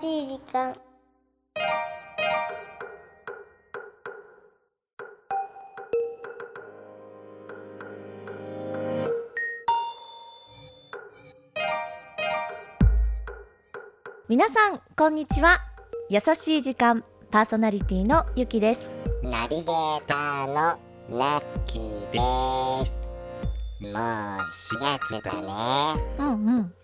しい時間皆さんこんにちは優しい時間パーソナリティのゆきですナビゲーターのナッキーです。もう4月だね。うんうん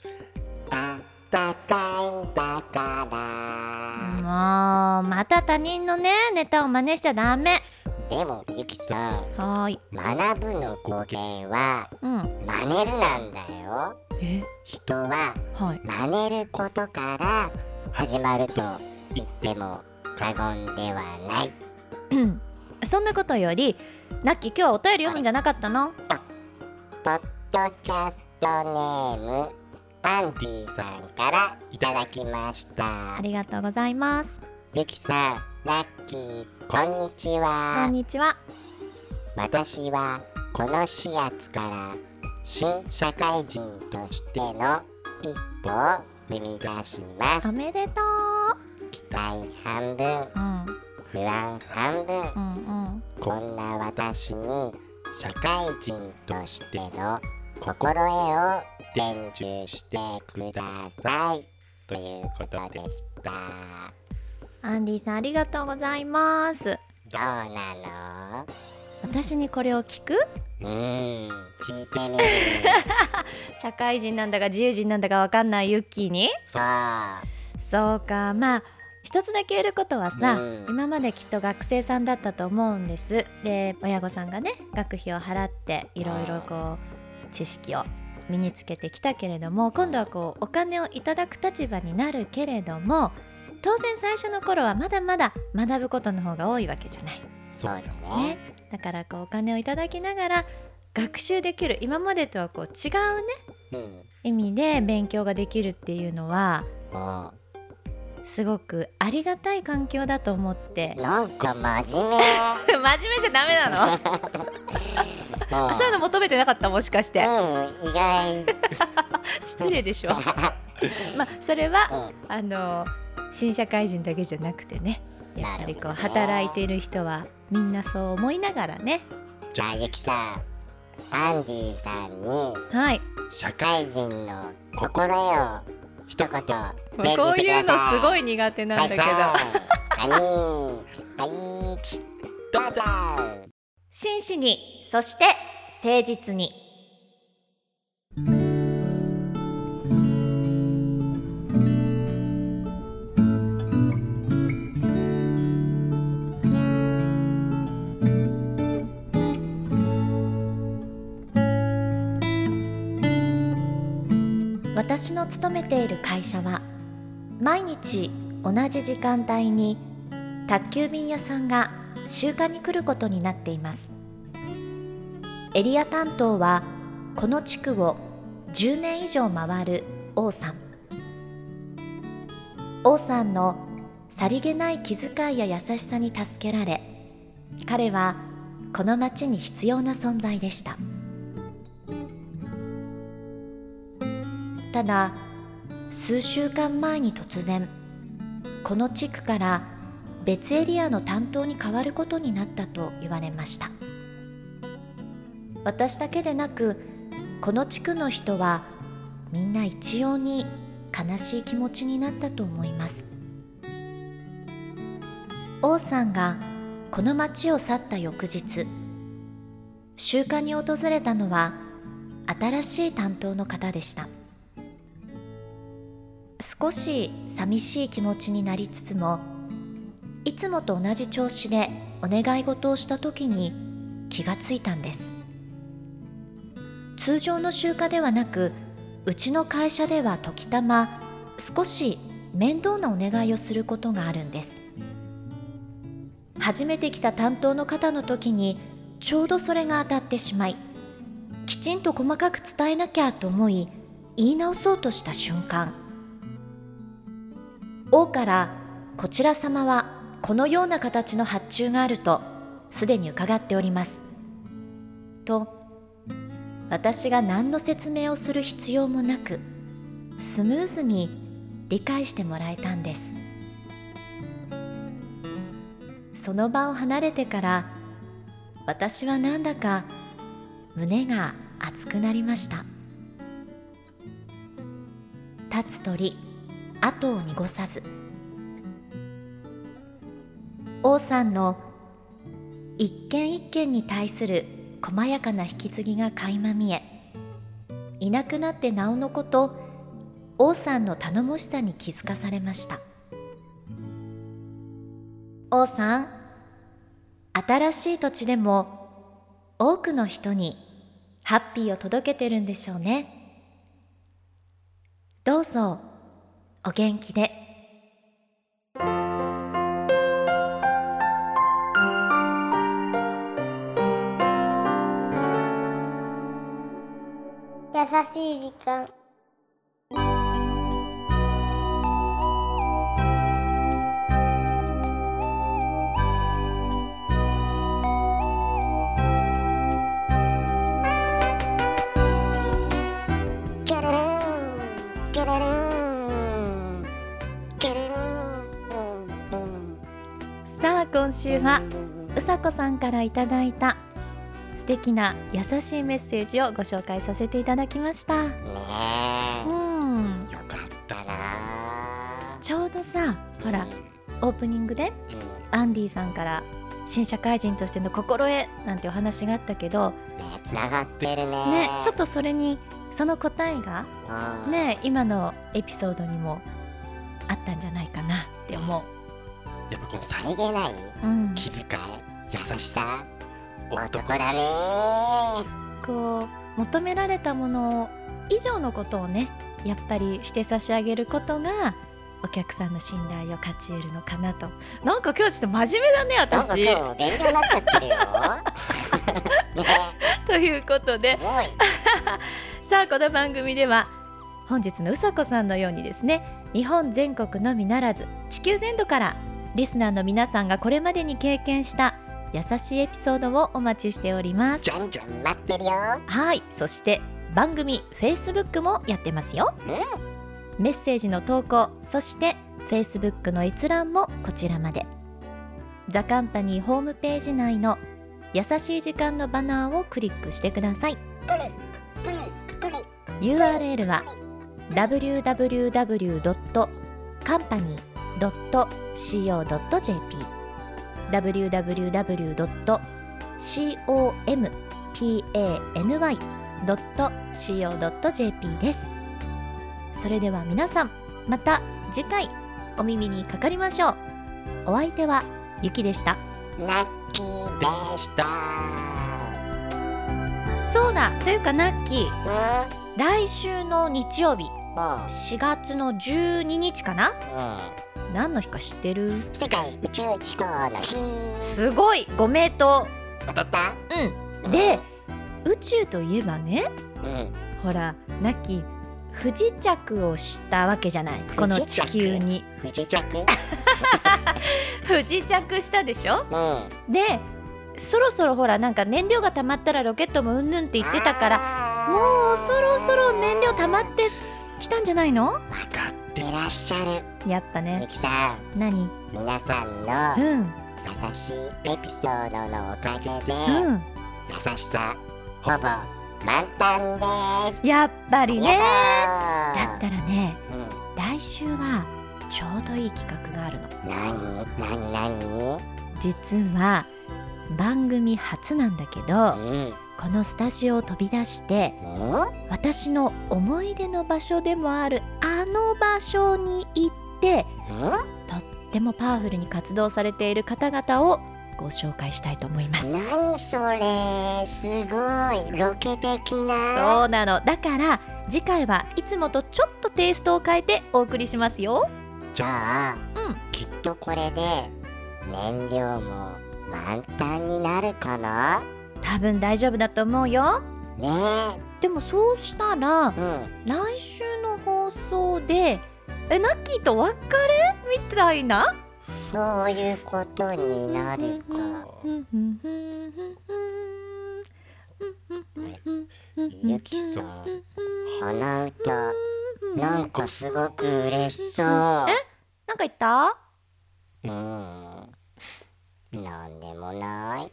あったかいんだから。もうまた他人のねネタを真似しちゃダメ。でもゆきさん、はーい。学ぶの語源はうん。真似るなんだよ。え？人ははい。真似ることから始まると言っても過言ではない。うん。そんなことよりナッキー今日はお便り読むんじゃなかったの？ポッドキャストネームアンディさんからいただきましたあ。りがとうございますゆきさん、ラッキー、こんにちこはん。にちは私はこの4月から新社会人としての一歩を踏み出しますお。めでと期待半分、ううん不安半分。うんうんこんな私に社会人としての心得を伝授してください。ということでした。アンディさんありがとうございます。どうな私にこれを聞く？のうーん聞いてみる。社会人なんだか自由人なんだかわかんないユッキーに。そう。そうか。まあ一つだけ言えることはさ、うん。今まできっと学生さんだったと思うんです。で親御さんがね学費を払っていろいろこう知識を身につけてきたけれども今度はこうお金をいただく立場になるけれども当然最初の頃はまだまだ学ぶことの方が多いわけじゃない。そうだね。ね、だからこうお金をいただきながら学習できる今までとはこう違うねうん。意味で勉強ができるっていうのはもすごくありがたい環境だと思って。うなんか真面目。真面目じゃダメなの？あそういうの求めてなかったもしかして。うん意外。失礼でしょ。まあそれはあの新社会人だけじゃなくてね。やっぱりこうね。働いている人はみんなそう思いながらね。じゃあゆきさんアンディさんにはい。社会人の心得を一言伝こういうのすごい苦手なんだけど、はい、はい、どうぞ。真摯にそして誠実に。私の勤めている会社は毎日同じ時間帯に宅急便屋さんが集荷に来ることになっています。エリア担当はこの地区を10年以上回る王さん。王さんのさりげない気遣いや優しさに助けられ彼はこの町に必要な存在でした。ただ数週間前に突然この地区から別エリアの担当に変わることになったと言われました。私だけでなくこの地区の人はみんな一様に悲しい気持ちになったと思います。王さんがこの町を去った翌日集荷に訪れたのは新しい担当の方でした。少し寂しい気持ちになりつつもいつもと同じ調子でお願い事をした時に気がついたんです。通常の集荷ではなくうちの会社では時たま少し面倒なお願いをすることがあるんです。初めて来た担当の方の時にちょうどそれが当たってしまいきちんと細かく伝えなきゃと思い言い直そうとした瞬間王からこちら様はこのような形の発注があるとすでに伺っております。と私が何の説明をする必要もなくスムーズに理解してもらえたんです。その場を離れてから私はなんだか胸が熱くなりました。立つ鳥後を濁さず。王さんの一件一件に対する細やかな引き継ぎが垣間見えいなくなってなおのこと王さんの頼もしさに気づかされました。王さん新しい土地でも多くの人にハッピーを届けてるんでしょうね。どうぞお元気で。優しい時間。さあ今週はうさこさんからいただいた素敵な優しいメッセージをご紹介させていただきました。ねうん。えよかったな。ちょうどさほらオープニングでうアンディさんから新社会人としての心得なんてお話があったけどえつながってるね。ねちょっとそれにその答えがうん。ね今のエピソードにもあったんじゃないかなって思やっぱこのさりげない気遣い優しさ男男だね。こう求められたもの以上のことをねやっぱりして差し上げることがお客さんの信頼を勝ち得るのかなと。なんか今日ちょっと真面目だねなんか勉強になっちゃってるよ。ね。ということで。さあこの番組では本日のうさこさんのようにですね日本全国のみならず地球全土からリスナーの皆さんがこれまでに経験した優しいエピソードをお待ちしております。じゃんじゃん待ってるよ。はい。そして番組 Facebook もやってますよ。メッセージの投稿そして Facebook の閲覧もこちらまで。ザカンパニーホームページ内の優しい時間のバナーをクリックしてください。URL は www.company.co.jp www.company.co.jp です。それでは皆さんまた次回お耳にかかりましょう。お相手はゆきでした。ラッキーでした。そうだというかナッキー。うん。来週の日曜日も4月の12日かな？う、う何の日か知ってる？ん、世界宇宙飛行の日。すごい。ご名答。当たった？うん。で宇宙といえばねうん。ほらナッキー不時着をしたわけじゃない。この地球に。不時着？不時着したでしょ？うん。でそろそろほらなんか燃料が溜まったらロケットもうんぬんって言ってたかららもうそろそろ燃料溜まってきたんじゃないの？分かっていらっしゃる。やっぱゆねきさん。何？皆さんのうん。優しいエピソードのおかげで、うん。優しさほぼ満タンです。やっぱりね。やだったらねうん。来週はちょうどいい企画があるの。なになになに実は番組初なんだけどうんこのスタジオを飛び出して私の思い出の場所でもあるあの場所に行ってとってもパワフルに活動されている方々をご紹介したいと思います。何それ？すごい。ロケ的な？そうなの。だから次回はいつもとちょっとテイストを変えてお送りしますよ。じゃあうん。きっとこれで燃料も満タンになるかな？多分大丈夫だと思うよ。ね。でもそうしたらえうん。来週の放送でえナッキーとお別れ？みたいな？そういうことになるか。ゆきさん鼻歌なんかすごく嬉しそうなんか言ったうんなんでもない